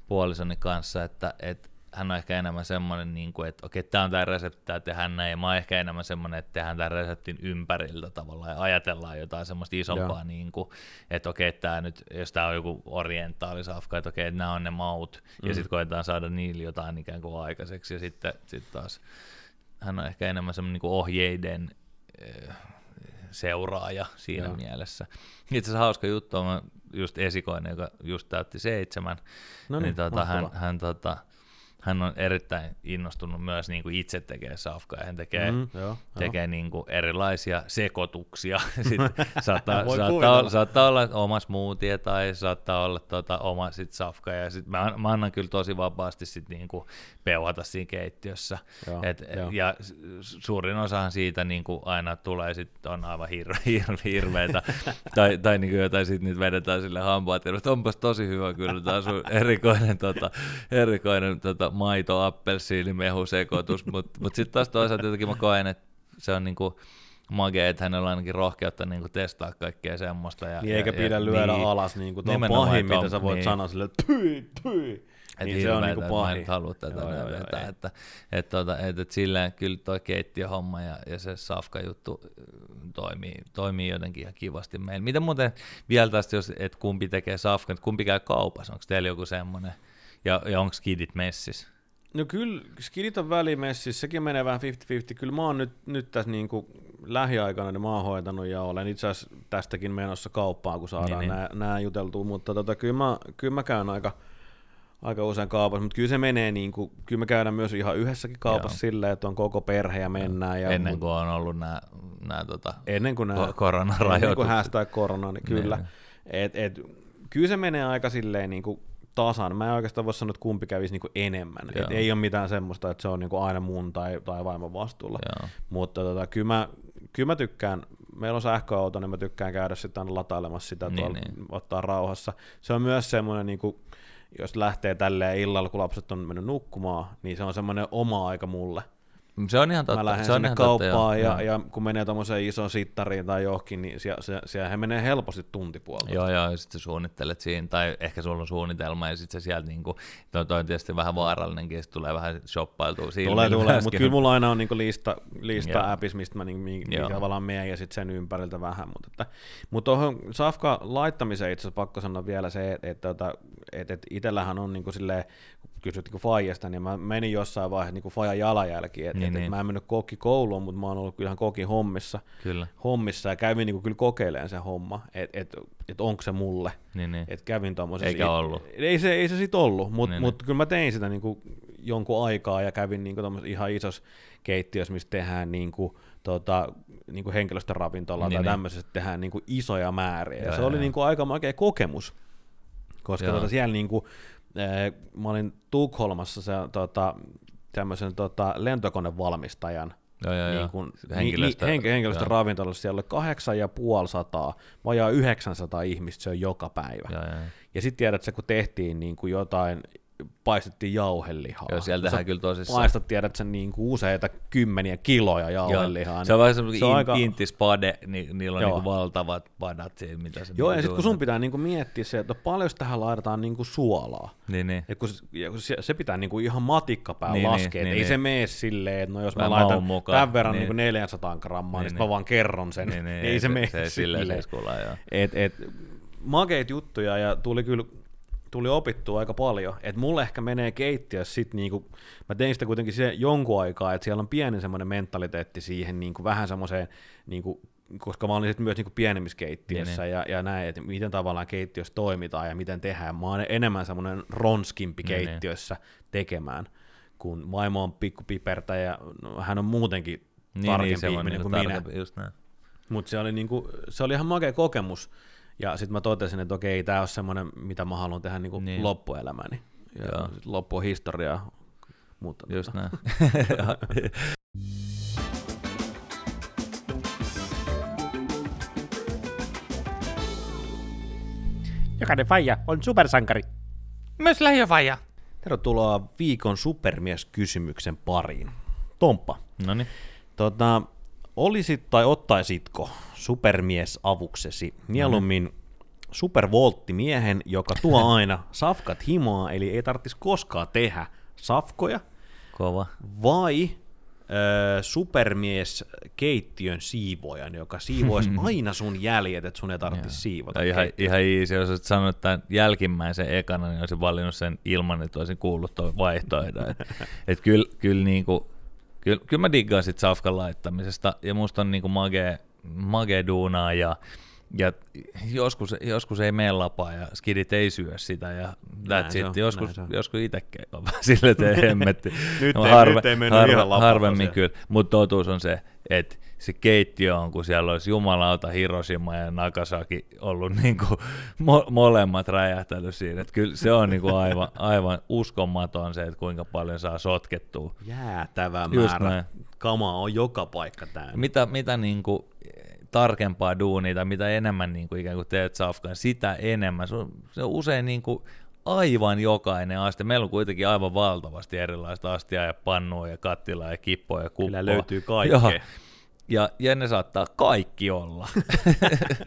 puolisoni kanssa, että et, hän on ehkä enemmän semmoinen, niin kuin, että okei, tämä on tämä resepti, tämä tehdään näin, ja mä oon ehkä enemmän semmoinen, että tehdään tämän reseptin ympäriltä tavallaan, ja ajatellaan jotain semmoista isompaa, niin kuin, että okei, tämä nyt, jos tämä on joku orientaalisafka, että okei, että nämä on ne maut, mm. ja sitten koetaan saada niillä jotain ikään kuin aikaiseksi, ja sitten sit taas hän on ehkä enemmän semmoinen niin ohjeiden eh, seuraaja siinä Joo. mielessä. Itse asiassa hauska juttu on just esikoinen, joka just täytti seitsemän, No niin, niin, tota, hän, hän, tota, hän on erittäin innostunut myös niin kuin itse tekee safkaa, ja hän tekee, mm, joo, tekee niin kuin erilaisia sekoituksia. Sitten saattaa, saattaa, saattaa olla oma smoothie tai saattaa olla tota, oma sit safka, ja sit mä, mä annan kyllä tosi vapaasti sit niin kuin peuhata siinä keittiössä. Joo, Et, joo. ja suurin osahan siitä niin kuin aina tulee, sit on aivan hir- hir- hirveitä, tai, tai niin kuin jotain sit niitä vedetään sille hampaat, onpas tosi hyvä kyllä, tämä sun erikoinen, tota, erikoinen tota, maito appelsiinimehu sekoitus, mutta mut sitten taas toisaalta jotenkin mä koen, että se on niin kuin, magea, että hänellä on ainakin rohkeutta niin kuin testaa kaikkea semmoista. Ja, Niin eikä ja, pidä ja, lyödä niin, alas, niin kuin tuo pahin, että mitä sä voit niin. sanoa sille, että pyi, pyi. Et Niin se on niinku että Mä en pahin. halua tätä Joo, joo, joo, vetää, ei. että, et, tota, et, et silleen kyllä toi keittiöhomma ja, ja se safka-juttu äh, toimii, toimii jotenkin ihan kivasti meillä. Miten muuten vielä tästä, jos, että kumpi tekee safkan, että kumpi käy kaupassa, onko teillä joku semmoinen, ja, ja onko kidit messissä? No kyllä, skidit on välimessissä, sekin menee vähän 50-50. Kyllä mä oon nyt, nyt tässä niin kuin lähiaikana, niin mä oon hoitanut ja olen itse asiassa tästäkin menossa kauppaan, kun saadaan Niin, niin, niin. nämä, juteltua, mutta tota, kyllä, mä, kyllä mä käyn aika, aika usein kaupassa, mutta kyllä se menee niin kuin, kyllä me käydään myös ihan yhdessäkin kaupassa silleen, että on koko perhe ja mennään. Ja, ennen kuin on ollut nämä, nämä tota, ennen kuin nämä, koronarajoitukset. Ennen kuin hashtag korona, niin kyllä. Niin. Et, et, kyllä se menee aika silleen niin kuin tasan. Mä en oikeastaan voi sanoa, että kumpi kävisi niinku enemmän. Et ei ole mitään semmoista, että se on niinku aina mun tai, tai vaimon vastuulla. Joo. Mutta tota, kyllä, mä, kyllä mä tykkään, meillä on sähköauto, niin mä tykkään käydä sitten latailemassa sitä, niin, tuolla, niin. ottaa rauhassa. Se on myös semmoinen, niinku, jos lähtee tälleen illalla, kun lapset on mennyt nukkumaan, niin se on semmoinen oma aika mulle. Se on ihan totta. Mä lähden se on sinne kauppaan totta, ja, ja, kun menee tuommoiseen isoon sittariin tai johonkin, niin siellä, siellä he menee helposti tuntipuolta. Joo, joo, ja sitten suunnittelet siinä, tai ehkä sulla on suunnitelma, ja sitten se sieltä, niin kuin, toi, toi on tietysti vähän vaarallinenkin, sitten tulee vähän shoppailtua siinä. Tulee, tulee, mutta kyllä mulla aina on niin lista, lista appis, mistä mä niin, mikä tavallaan menen, ja sitten sen ympäriltä vähän. Mutta, että, mutta tuohon Safka laittamiseen itse asiassa pakko sanoa vielä se, että, että, että, että, että itsellähän on niin kuin silleen, kysyt niin Fajasta, niin mä menin jossain vaiheessa niin Fajan jalanjälkiin, että niin, et, niin. mä en mennyt kouluun, mutta mä oon ollut kyllähän koki hommissa, kyllä. hommissa ja kävin niin kyllä kokeilemaan se homma, että et, et onko se mulle, niin, niin. että kävin. Eikä ollut. Ei se, ei se sit ollut, mutta niin, mut niin. kyllä mä tein sitä niin kuin jonkun aikaa ja kävin niin kuin ihan isossa keittiössä, missä tehdään niin kuin, tota, niin kuin henkilöstöravintola niin, tai niin. tämmöisessä tehdään niin kuin isoja määriä. Ja, ja se ja, oli niin kuin aika makea kokemus, koska tota siellä niin kuin, Eh, mä olin Tukholmassa se, tota, tämmöisen tota, lentokonevalmistajan Joo, joo, niin kuin, henkilöstö, ni, henkilöstö. ravintolassa. Siellä oli kahdeksan ja puoli sataa, vajaa 900 ihmistä se on joka päivä. Joo, joo. Ja sitten tiedät, että kun tehtiin niin kuin jotain paistettiin jauhelihaa. Joo, siellä tehdään kyllä tosissaan. Paistat, tiedät sen niin kuin useita kymmeniä kiloja jauhelihaa. Joo, se on vähän semmoinen se in, aika... intispade, niin niillä on niin kuin valtavat padat siinä, mitä se Joo, ja sitten kun sun pitää niin kuin miettiä se, että paljon tähän laitetaan niin kuin suolaa. Niin, niin. Ja kun se, se pitää niin kuin ihan matikkapää niin, niin, laskea, niin, niin, ei niin. se mene silleen, että no jos mä laitan mukaan. tämän verran niin. Niin kuin 400 grammaa, niin, niin, niin mä vaan kerron sen. Niin, niin, ei, ei se, se mene silleen. silleen. silleen et, et, makeita juttuja, ja tuli kyllä tuli opittua aika paljon. Että mulle ehkä menee keittiössä sit niinku, mä tein sitä kuitenkin se jonkun aikaa, että siellä on pieni semmoinen mentaliteetti siihen niinku vähän semmoiseen, niinku, koska mä olin sitten myös niinku pienemmissä keittiössä niin, niin. ja, ja näin, että miten tavallaan keittiössä toimitaan ja miten tehdään. Mä oon enemmän semmoinen ronskimpi niin, niin. keittiössä niin. tekemään, kun vaimo on pikkupipertä ja no, hän on muutenkin niin, tarkempi niin, ihminen kuin minä. Mutta se, oli niinku, se oli ihan makea kokemus, ja sitten mä totesin, että okei, tämä on semmoinen, mitä mä haluan tehdä niinku niin. loppuelämäni. Ja Joo. loppu historiaa. Mutta Just näin. Jokainen faija on supersankari. Myös lähiöfaija. Tervetuloa viikon supermies-kysymyksen pariin. Tomppa. Noniin. Tota, olisit tai ottaisitko supermies avuksesi mieluummin mm. supervolttimiehen, joka tuo aina safkat himaa, eli ei tarvitsisi koskaan tehdä safkoja, Kova. vai ö, supermies keittiön siivojan, joka siivoisi aina sun jäljet, että sun ei tarvitsisi siivota. Ihan, ihan easy, jos olisit sanonut tämän jälkimmäisen ekana, niin olisin valinnut sen ilman, että olisin kuullut tuon vaihtoehdon. et, et kyllä, kyllä niinku, Kyllä, kyllä mä diggaan sit safkan laittamisesta, ja musta on niinku mage, mage duunaa, ja, ja joskus, joskus ei mene lapaa, ja skidit ei syö sitä, ja that's it. Joskus, joskus itsekin on sille, että hemmetti. nyt, ei, harve, nyt ei mennyt harve, ihan lapaa Harvemmin kyllä, mutta totuus on se, että se keittiö on, kun siellä olisi jumalauta Hiroshima ja Nagasaki ollut niin kuin mo- molemmat räjähtänyt siinä. Että kyllä se on niin kuin aivan, aivan uskomaton se, että kuinka paljon saa sotkettua. Jäätävä määrä. Näin. Kama on joka paikka täynnä. Mitä, mitä niin kuin tarkempaa duunia tai mitä enemmän niin kuin ikään kuin teet safkan, sitä enemmän. Se on, se on usein niin kuin aivan jokainen aste. Meillä on kuitenkin aivan valtavasti erilaista astia ja pannua ja kattilaa ja kippoa ja kuppoa. Kyllä löytyy kaikkea. Joo. Ja, ja ne saattaa kaikki olla.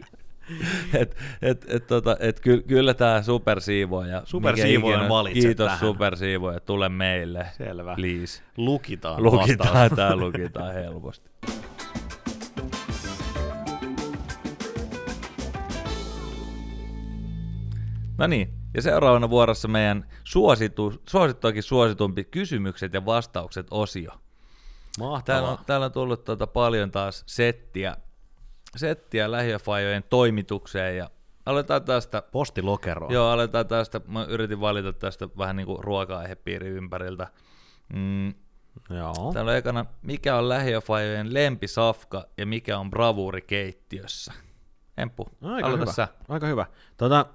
et, et, et, tota, et ky, kyllä tämä supersiivoja. Supersiivoja valitset Kiitos tähän. supersiivoja, tule meille. Selvä. Please. Lukitaan Lukitaan, tämä lukitaan helposti. No niin, ja seuraavana vuorossa meidän suositu, suosittuakin suositumpi kysymykset ja vastaukset osio. Mahtavaa. Täällä on, täällä on tullut tuota paljon taas settiä, settiä lähiöfajojen toimitukseen ja aloitetaan tästä. Postilokero. Joo, aletaan tästä. Mä yritin valita tästä vähän niin kuin ruoka-aihepiiri ympäriltä. Mm, Joo. täällä on ekana, mikä on lähiöfajojen lempisafka ja mikä on bravuuri keittiössä? Emppu, Aika aloita hyvä. sä. Aika hyvä. Tota,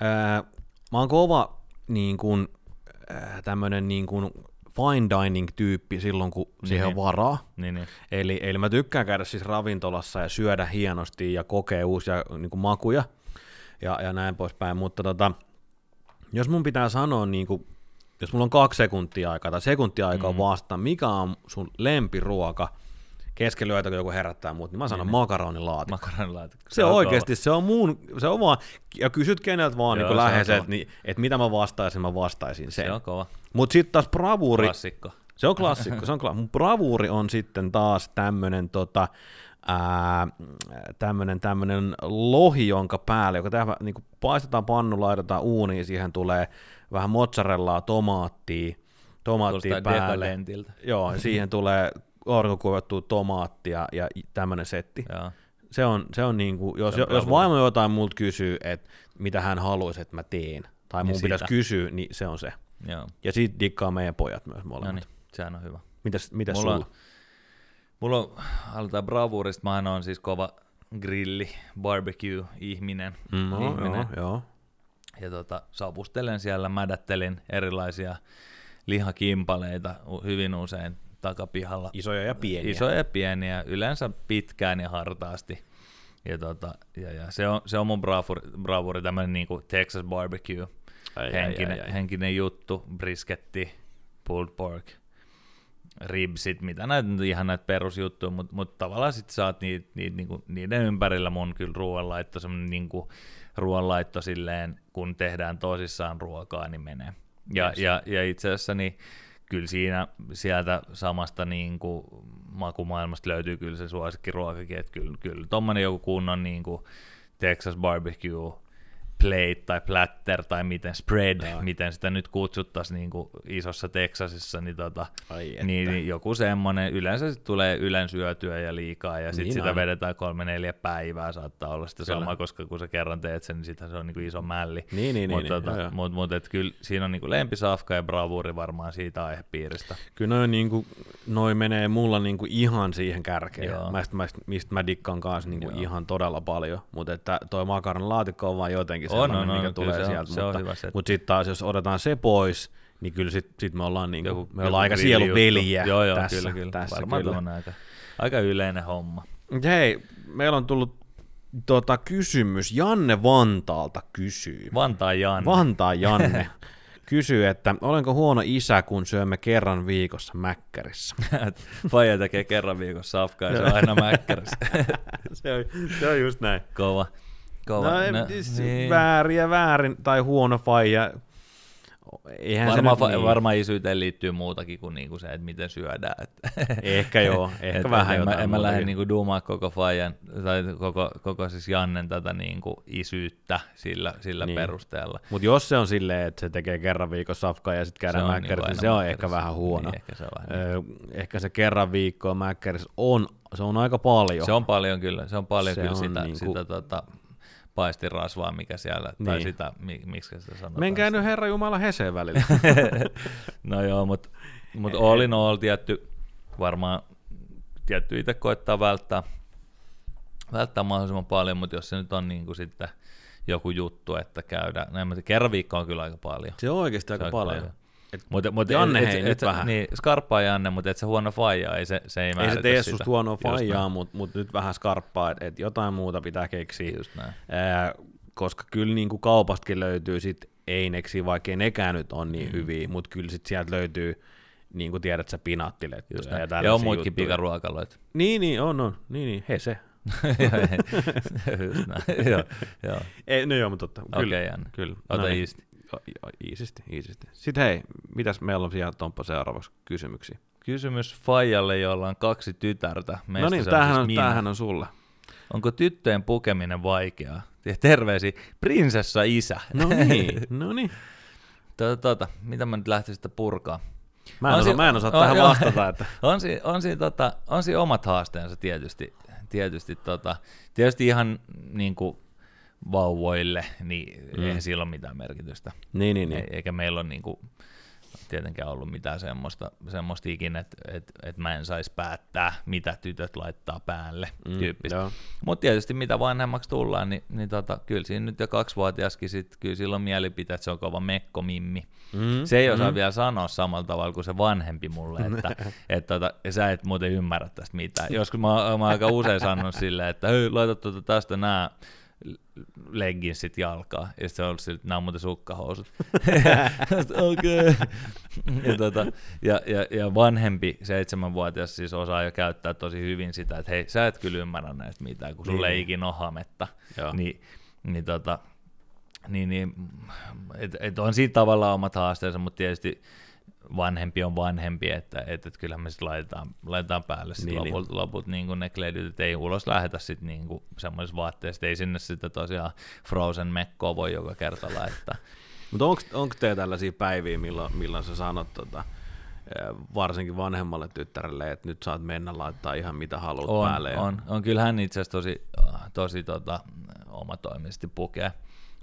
ää, mä oon kova niin kun, ää, tämmönen niin kun fine dining tyyppi silloin, kun siihen on Niin. varaa. Niin, niin. Eli, eli mä tykkään käydä siis ravintolassa ja syödä hienosti ja kokea uusia niin kuin makuja ja, ja näin poispäin, mutta tota, jos mun pitää sanoa, niin kuin, jos mulla on kaksi sekuntia aikaa tai sekuntia aikaa mm. vastata, mikä on sun lempiruoka keskellä yötä, kun joku herättää muut, niin mä sanon Niin. makaronilaatikko. Makaronilaatikko. Se on oikeasti, se on muun, se on vaan, ja kysyt keneltä vaan Joo, niin se on läheiseltä, kova. niin, että mitä mä vastaisin, mä vastaisin sen. Se on kova. Mutta sitten taas bravuuri, Klassikko. se on klassikko, se on kla- Mun bravuuri on sitten taas tämmönen tota, ää, tämmönen, tämmönen lohi, jonka päälle, joka tehdään, niin paistetaan pannu, laitetaan uuniin, siihen tulee vähän mozzarellaa, tomaattia, tomaattia päälle. dekadentiltä. Joo, siihen tulee aurinkokuivattua tomaattia ja tämmönen setti. Joo. Se on, se on jos, Se on jos bravuuri. vaimo jotain multa kysyy, että mitä hän haluaisi, että mä teen, tai mun Niin pitäisi sitä. kysyä, niin se on se. Joo. Ja siitä dikkaa meidän pojat myös No molemmat. niin, sehän on hyvä. Mitäs, mitäs Mulla sulla? on, mulla on, aloitetaan bravuurista, mä on siis kova grilli, barbecue-ihminen. Mm, joo, ihminen. joo, joo. Ja tota, savustelen siellä, mädättelin erilaisia lihakimpaleita hyvin usein takapihalla. Isoja ja pieniä. Isoja ja pieniä, yleensä pitkään ja hartaasti. Ja, tota, ja, ja se, on, se on mun bravuri, bravuri tämmöinen niinku Texas barbecue, Ai, henkinen, ai, ai, ai. henkinen juttu, brisketti, pulled pork, ribsit, mitä näitä nyt ihan näitä perusjuttuja, mutta mut tavallaan sit saat niitä, niitä, niinku, niiden ympärillä mun kyllä ruoanlaitto, semmoinen niinku, ruoanlaitto silleen, kun tehdään tosissaan ruokaa, niin menee. Ja, Yes. ja, ja itse asiassa niin kyllä siinä sieltä samasta niin kuin makumaailmasta löytyy kyllä se suosikkiruokakin, että kyllä, kyllä tommonen joku kunnon niin kuin Texas barbecue plate tai platter tai miten spread, Joo. miten sitä nyt kutsuttaisiin niin kuin isossa Texasissa, niin, tota, niin, niin joku semmoinen, yleensä sit tulee ylen syötyä ja liikaa, ja sitten Niin sitä aina. vedetään kolme neljä päivää, saattaa olla sitä sama, koska kun sä kerran teet sen, niin sittenhän se on niinku iso mälli. Niin, niin, Mutta niin, tota, joo, joo. mut, mut, et kyllä siinä on niinku lempisafka ja bravuuri varmaan siitä aihepiiristä. Kyllä noin, niinku, noi menee mulla niinku ihan siihen kärkeen. Joo. Mä, mä, mistä mä dikkaan kanssa niinku Joo. ihan todella paljon. Mutta että toi makaron laatikko on vaan jotenkin On, sellainen, on, on, mikä kyllä tulee se on- sieltä. se on mutta setti. mutta sitten taas, jos otetaan se pois, niin kyllä sit, sit me ollaan, niinku, Joku- me joku ollaan aika sieluveliä Joo, joo, tässä. kyllä, kyllä. tässä varmaan kyllä. kyllä. aika, aika yleinen homma. Hei, meillä on tullut tota, kysymys. Janne Vantaalta kysyy. Vantaan Janne. Vantaan Janne kysyy, että olenko huono isä, kun syömme kerran viikossa mäkkärissä? Faija tekee kerran viikossa safkaa ja se on aina mäkkärissä. se, on, se on just näin. Kova. Kova. No, No, siis niin. väärin ja väärin, tai huono faija. Eihän Varmaan, se nyt niin. varmaan isyyteen liittyy muutakin kuin niinku se, että miten syödään. Et, Ehkä joo, ehkä et, vähän en, jotain en mä lähde niinku duumaa koko Fajan, tai koko, koko siis Jannen tätä niinku isyyttä sillä, sillä Niin. niin. perusteella. Mutta jos se on silleen, että se tekee kerran viikossa safkaa ja sitten käydään on mäkkärissä, niinku niin se on mäkkärissä. ehkä vähän huono. Niin, ehkä se on vähän Öö, ehkä se kerran viikkoa mäkkärissä on, se on aika paljon. Se on paljon kyllä, se on paljon Se kyllä on sitä, niinku- sitä tota, paistirasvaa, mikä siellä, tai Niin. sitä, mi, miksi sitä sanotaan. Menkää nyt Herra Jumala Heseen välillä. no joo, mutta mut all in all tietty, varmaan tietty itse koettaa välttää, välttää mahdollisimman paljon, mutta jos se nyt on niin kuin sitten joku juttu, että käydään, näin tiedän, kerran viikko on kyllä aika paljon. se on oikeasti aika Se on paljon. paljon. Et Mut, mut, Janne, et, hei, et, nyt et, vähän. Niin, skarppaa Janne, mutta et se huono faija, ei se, se ei ei se tee susta huonoa faijaa, mutta mut nyt vähän skarppaa, että et jotain muuta pitää keksiä. Just näin. Ää, koska kyllä niin kuin kaupastakin löytyy sit eineksi, vaikkei nekään nyt on niin mm. hyviä, mutta kyllä sit sieltä löytyy, niin kuin tiedät sä, pinaattilettuja Just ja Ja on muitakin pikaruokaloita. Niin, niin, on, on. Niin, niin, he se. Joo, joo. Ei, no joo, mutta totta. Kyllä, Okei, Janne. kyllä. Ota no niin. Iisisti, iisisti. Sitten hei, mitäs meillä on siellä Tomppa seuraavaksi kysymyksiä? Kysymys Fajalle, jolla on kaksi tytärtä. Meistä no niin, tämähän siis on, minä. tämähän on sulle. Onko tyttöjen pukeminen vaikeaa? Ja terveisiä, prinsessa isä. No niin, no niin. Tota, tota, mitä mä nyt lähtisin sitä purkaa? Mä en, On osaa, si- mä en osaa on- tähän joo. vastata, että On siinä, on siinä, tota, on siinä omat haasteensa tietysti. tietysti, tota, tietysti ihan niin kuin, vauvoille, niin mm. eihän sillä ole mitään merkitystä. Niin, niin, niin. E- eikä meillä ole niinku tietenkään ollut mitään semmoista, semmoista ikinä, että et, et mä en saisi päättää, mitä tytöt laittaa päälle mm, tyyppistä. Mutta tietysti mitä vanhemmaksi tullaan, niin, niin tota, kyllä siinä nyt jo kaksivuotiaskin sit, kyllä silloin mielipiteet, että se on kova mimmi. Mm, se ei osaa mm. vielä sanoa samalla tavalla kuin se vanhempi mulle, että et, tota, sä et muuten ymmärrä tästä mitään. Joskus mä, mä aika usein sanon silleen, että hei, laita tuota tästä nää legginsit jalkaa, ja se on ollut että nämä on muuten sukkahousut. Okei. Okay. ja, tota, ja, ja, ja, vanhempi seitsemänvuotias siis osaa jo käyttää tosi hyvin sitä, että hei, sä et kyllä ymmärrä näistä mitään, kun sulle niin. ei ikinä ole hametta. Niin, niin, tota, niin, niin et, et on siitä tavallaan omat haasteensa, mutta tietysti vanhempi on vanhempi, että, että, että kyllähän me sitten laitetaan, laitetaan päälle sit niin, loput, niin. loput niin kuin ne kledit, että ei ulos lähetä sitten niin semmoisessa vaatteessa, ei sinne sitten tosiaan Frozen mekkoa voi joka kerta laittaa. Mutta onko teillä tällaisia päiviä, milloin, milloin sä sanot tota, varsinkin vanhemmalle tyttärelle, että nyt saat mennä laittaa ihan mitä haluat on, päälle? On, on, on. Kyllä hän itse asiassa tosi, tosi tota, omatoimisesti pukee,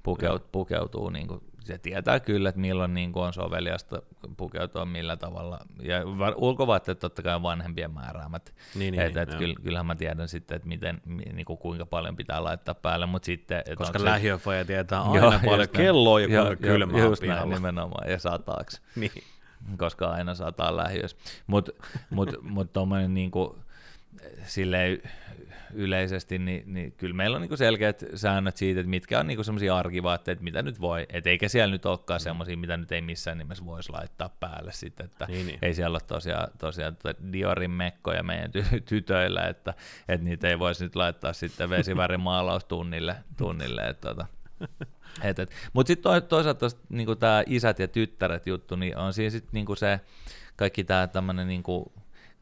pukeutuu, pukeutuu niin kuin se tietää kyllä, että milloin niin kuin on soveliasta pukeutua millä tavalla. Ja ulkovaatteet totta kai on vanhempien määräämät. Niin, niin, et, et kyllä, kyllähän mä tiedän sitten, että miten, niin kuin kuinka paljon pitää laittaa päälle. Mutta sitten, et Koska lähiöfoja tietää aina joo, paljon kelloa ja kuinka kylmää just näin, nimenomaan, ja sataaks. niin. Koska aina sataa lähiössä. Mutta mut, mut, mut tuommoinen niin kuin, silleen yleisesti, niin, niin kyllä meillä on niin selkeät säännöt siitä, että mitkä on niin semmoisia arkivaatteita, mitä nyt voi, et eikä siellä nyt olekaan mm. semmoisia, mitä nyt ei missään nimessä voisi laittaa päälle sitten, että niin, niin. ei siellä ole tosiaan, tosiaan tuota Diorin mekkoja meidän ty- tytöillä, että, että niitä ei voisi nyt laittaa sitten vesivärimaalaustunnille, tunnille, että tota, et, et. Mutta sitten toisaalta niinku tämä isät ja tyttäret juttu, niin on siinä sitten niinku se kaikki tämä tämmöinen niinku,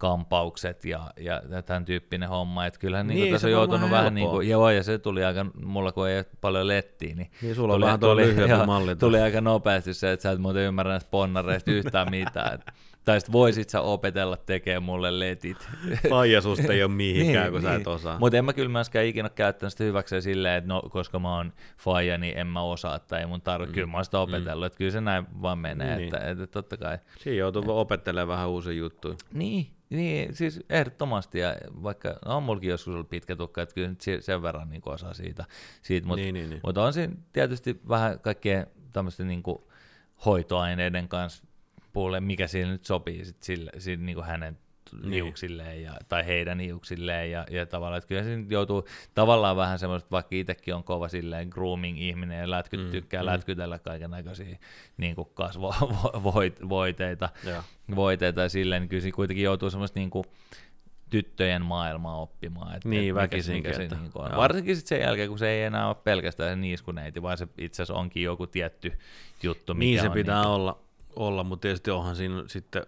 kampaukset ja, ja tämän tyyppinen homma, että kyllähän niin, niin tässä on joutunut vähän niin kuin, joo, ja se tuli aika, mulla kun ei paljon lettiä, niin, niin sulla tuli, vähän tuli, tuli, malli tuli aika nopeasti se, että sä et muuten ymmärrä näistä ponnareista yhtään mitään, että tai sitten voisit sä opetella tekemään mulle letit. Faijasusta ei ole mihinkään, niin, kun niin. sä et niin. osaa. Mutta en mä kyllä myöskään ikinä käyttänyt sitä hyväkseen silleen, että no, koska mä oon faija, niin en mä osaa tai ei mun tarvitse. Mm. Kyllä mä oon sitä opetellut, mm. että kyllä se näin vaan menee, niin. että, että totta kai. Siinä joutuu et. opettelemaan vähän uusia juttuja. Niin, niin, siis ehdottomasti, ja vaikka no, on mullakin joskus ollut pitkä tukka, että kyllä sen verran niin osaa siitä, siitä mutta niin, niin, niin. mut on siinä tietysti vähän kaikkea tämmöisten niin hoitoaineiden kanssa puolelle, mikä siinä nyt sopii sit sille, sille niin kuin hänen niin. hiuksilleen ja, tai heidän hiuksilleen ja, ja tavallaan, että kyllä se joutuu tavallaan vähän semmoista, vaikka itsekin on kova silleen grooming-ihminen ja lätky, mm, tykkää mm. lätkytellä kaiken näköisiä niin kasvovoiteita ja. voiteita ja silleen, niin kyllä se kuitenkin joutuu semmoista niin kuin, tyttöjen maailmaa oppimaan. Että, niin, väkisinkin. Mikä se, niin on. Varsinkin sit sen jälkeen, kun se ei enää ole pelkästään se niiskuneiti, vaan se itse asiassa onkin joku tietty juttu. Mikä niin se on pitää niin, olla olla, mutta tietysti onhan siinä sitten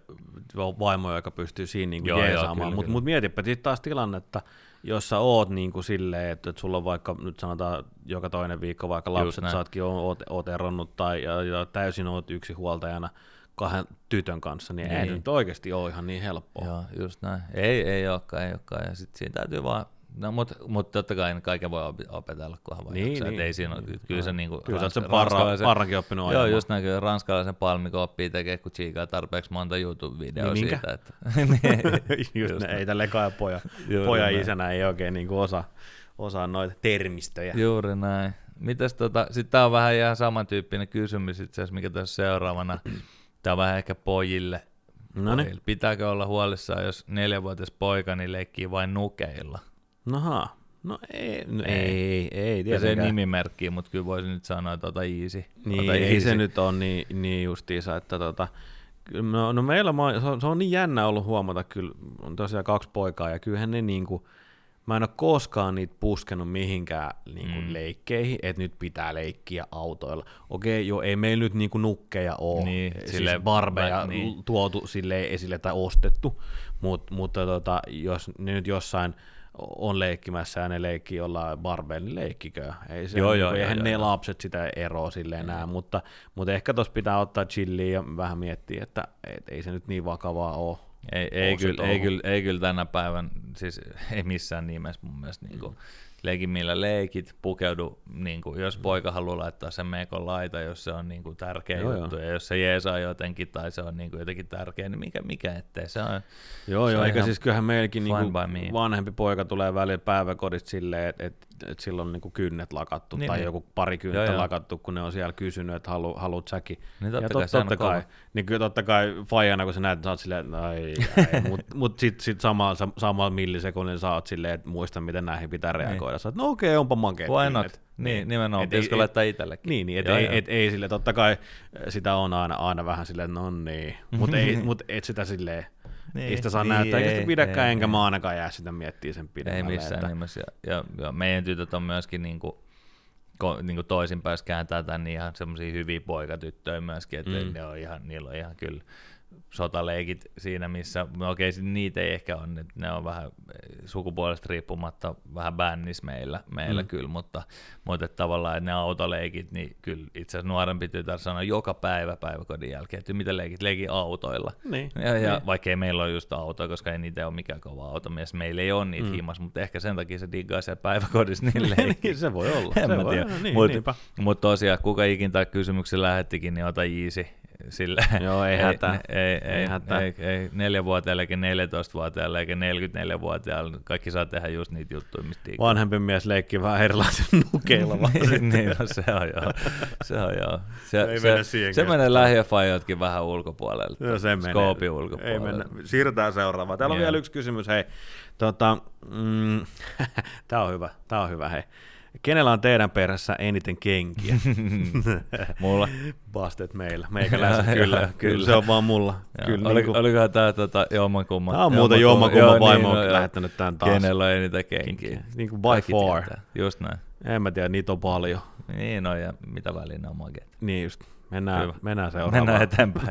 vaimo, joka pystyy siinä niin kuin jeesaamaan. Mutta mut mietipä taas tilannetta, jos sä oot niin kuin silleen, että, että sulla on vaikka, nyt sanotaan joka toinen viikko vaikka lapset, saatkin oot, oot eronnut tai ja, ja täysin oot yksi huoltajana kahden tytön kanssa, niin, niin. ei nyt oikeasti ole ihan niin helppoa. Joo, just näin. Ei, ei olekaan, ei olekaan. Ja sitten siinä täytyy vaan No, mutta mut totta kai kaiken voi opetella, kunhan vaan niin, jaksaa. Niin. Ei siinä ole, kyllä se niin kuin kyllä rans, sen parra, parrankin oppinut Joo, just näin, kyllä ranskalaisen palmikon oppii tekee, kun chiikaa tarpeeksi monta YouTube-videoa niin, siitä. Että, niin, just, just ne, ei tälle kai poja, poja isänä ei oikein niin kuin osaa, osaa noita termistöjä. Juuri näin. Mitäs tota, sitten tämä on vähän ihan samantyyppinen kysymys itse asiassa, mikä tässä seuraavana. Tämä on vähän ehkä pojille. No niin. Pitääkö olla huolissaan, jos neljävuotias poika niin leikkii vain nukeilla? Noha. No ei, no ei, ei, ei Ja se nimimerkki, mutta kyllä voisin nyt sanoa, että ota easy. Niin, ota ei easy. se nyt ole niin, niin justiinsa, että tota, no, no meillä se on, se on niin jännä ollut huomata, kyllä on tosiaan kaksi poikaa, ja kyllähän ne niinku, mä en ole koskaan niitä puskenut mihinkään niinku mm. leikkeihin, että nyt pitää leikkiä autoilla. Okei, joo, ei meillä nyt niinku nukkeja ole, niin, siis barbeja niin. tuotu sille esille tai ostettu, Mut, mutta tota, jos ne nyt jossain on leikkimässä ja ne leikkii jollain barbellin leikkikö. Ei se, joo, joo, eihän joo, ne joo. lapset sitä eroa silleen näe, mutta, mutta ehkä tuossa pitää ottaa chilliä ja vähän miettiä, että et, ei se nyt niin vakavaa ole. Ei, ei, kyllä, ei, kyllä, ei kyllä tänä päivän, siis ei missään nimessä mun mielestä niin kuin, mm leikin millä leikit, pukeudu, niin kuin, jos poika haluaa laittaa sen meikon laita, jos se on niin kuin, tärkeä joo, juttu, joo. ja jos se jeesaa jotenkin tai se on niin kuin, jotenkin tärkeä, niin mikä, mikä ettei, se on Joo, se joo, on eikä siis kyllähän meilläkin niin kuin vanhempi poika tulee välillä päiväkodista silleen, että et, et silloin niin kuin kynnet lakattu niin, tai niin. joku pari kynnettä joo, lakattu, kun ne on siellä kysynyt, että halu, haluat säkin. Niin totta ja tot, kai, totta kai, niin kyllä totta kai fajana, kun sä näet, että sä oot silleen, että ai, ai mutta mut sitten sit samalla, samalla millisekunnilla sä oot silleen, että muista, miten näihin pitää niin. Reagoida. Niin. Sä no okei, okay, onpa makeet. Why not? Niin, niin, nimenomaan, pitäisikö laittaa itsellekin. Niin, niin et, ei, et, ei sille, totta kai sitä on aina, aina vähän silleen, no niin, mutta ei, mut et sitä silleen, niin, ei sitä saa niin, näyttää, eikä sitä pidäkään, ei, enkä ei. mä ainakaan jää sitä miettiä sen pidemmälle. Ei missään että... nimessä, ja, ja, ja meidän tytöt on myöskin niinku, ko, niinku toisinpäin, kääntää tämän niin ihan semmoisia hyviä poikatyttöjä myöskin, että mm. ne on ihan, niillä on ihan kyllä sotaleikit siinä, missä, no okei, okay, niitä ei ehkä ole, ne on vähän sukupuolesta riippumatta vähän bännis meillä, meillä mm. kyllä, mutta, mutta tavallaan ne autoleikit, niin kyllä itse asiassa nuorempi tytär sanoo joka päivä päiväkodin jälkeen, että mitä leikit, leikin autoilla. Niin, ja, ja niin. vaikka ei meillä ole just autoa, koska ei niitä ole mikään kova automies, meillä ei ole niitä mm. himas, mutta ehkä sen takia se diggaa siellä päiväkodissa niin leikki. se voi olla. En se voi, niin, mutta mut tosiaan, kuka ikin tai kysymyksen lähettikin, niin ota easy, sillä Joo, ei, ei hätää. Ei, ei, ei, hätää. ei, ei 4-vuotiaille eikä 14-vuotiaille eikä 44-vuotiaille. Kaikki saa tehdä just niitä juttuja, mistä Vanhempi mies leikki vähän erilaisen nukeilla. niin, niin no, se on joo. Se on joo. Se, ei se, se, se menee lähiöfajotkin vähän ulkopuolelle. Joo, se menee. Skoopin ulkopuolelle. Ei mennä. Siirrytään seuraavaan. Täällä on yeah. vielä yksi kysymys. Hei, tota, mm, tämä on hyvä. Tämä on hyvä. Hei. Kenellä on teidän perässä eniten kenkiä? mulla. Bastet meillä. Meikäläisen kyllä. kyllä. Se on vaan mulla. kyllä, Oli, niin olikohan tämä tota, jommankumman? Tämä on muuten jommankumman vaimo niin, no, lähettänyt tämän taas. Kenellä on eniten kenkiä? Niin kuin by Kaikki far. Tietää. Just näin. En mä tiedä, niitä on paljon. Niin on, ja mitä väliin ne on makeet. Niin just. Mennään, mennään seuraavaan. Mennään eteenpäin.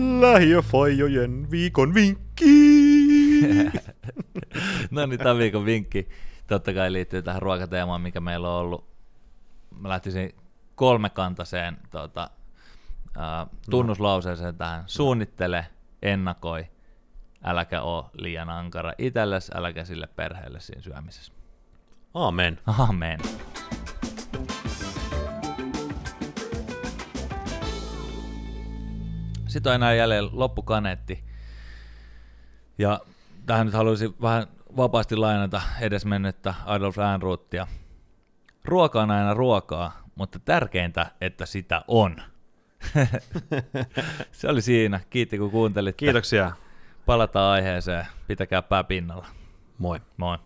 Lähiöfajojen viikon vinkki. no niin, tämä viikon vinkki totta kai liittyy tähän ruokateemaan, mikä meillä on ollut. Mä lähtisin kolmekantaiseen tota, uh, tunnuslauseeseen tähän. Suunnittele, ennakoi, äläkä ole liian ankara itsellesi, äläkä sille perheelle siinä syömisessä. Amen. Amen. Sitten on enää jäljellä loppukaneetti. Ja tähän nyt haluaisin vähän vapaasti lainata edesmennyttä Adolf Ehrnrothia. Ruoka on aina ruokaa, mutta tärkeintä, että sitä on. Se oli siinä. Kiitti kun kuuntelit. Kiitoksia. Palataan aiheeseen. Pitäkää pää pinnalla. Moi. Moi.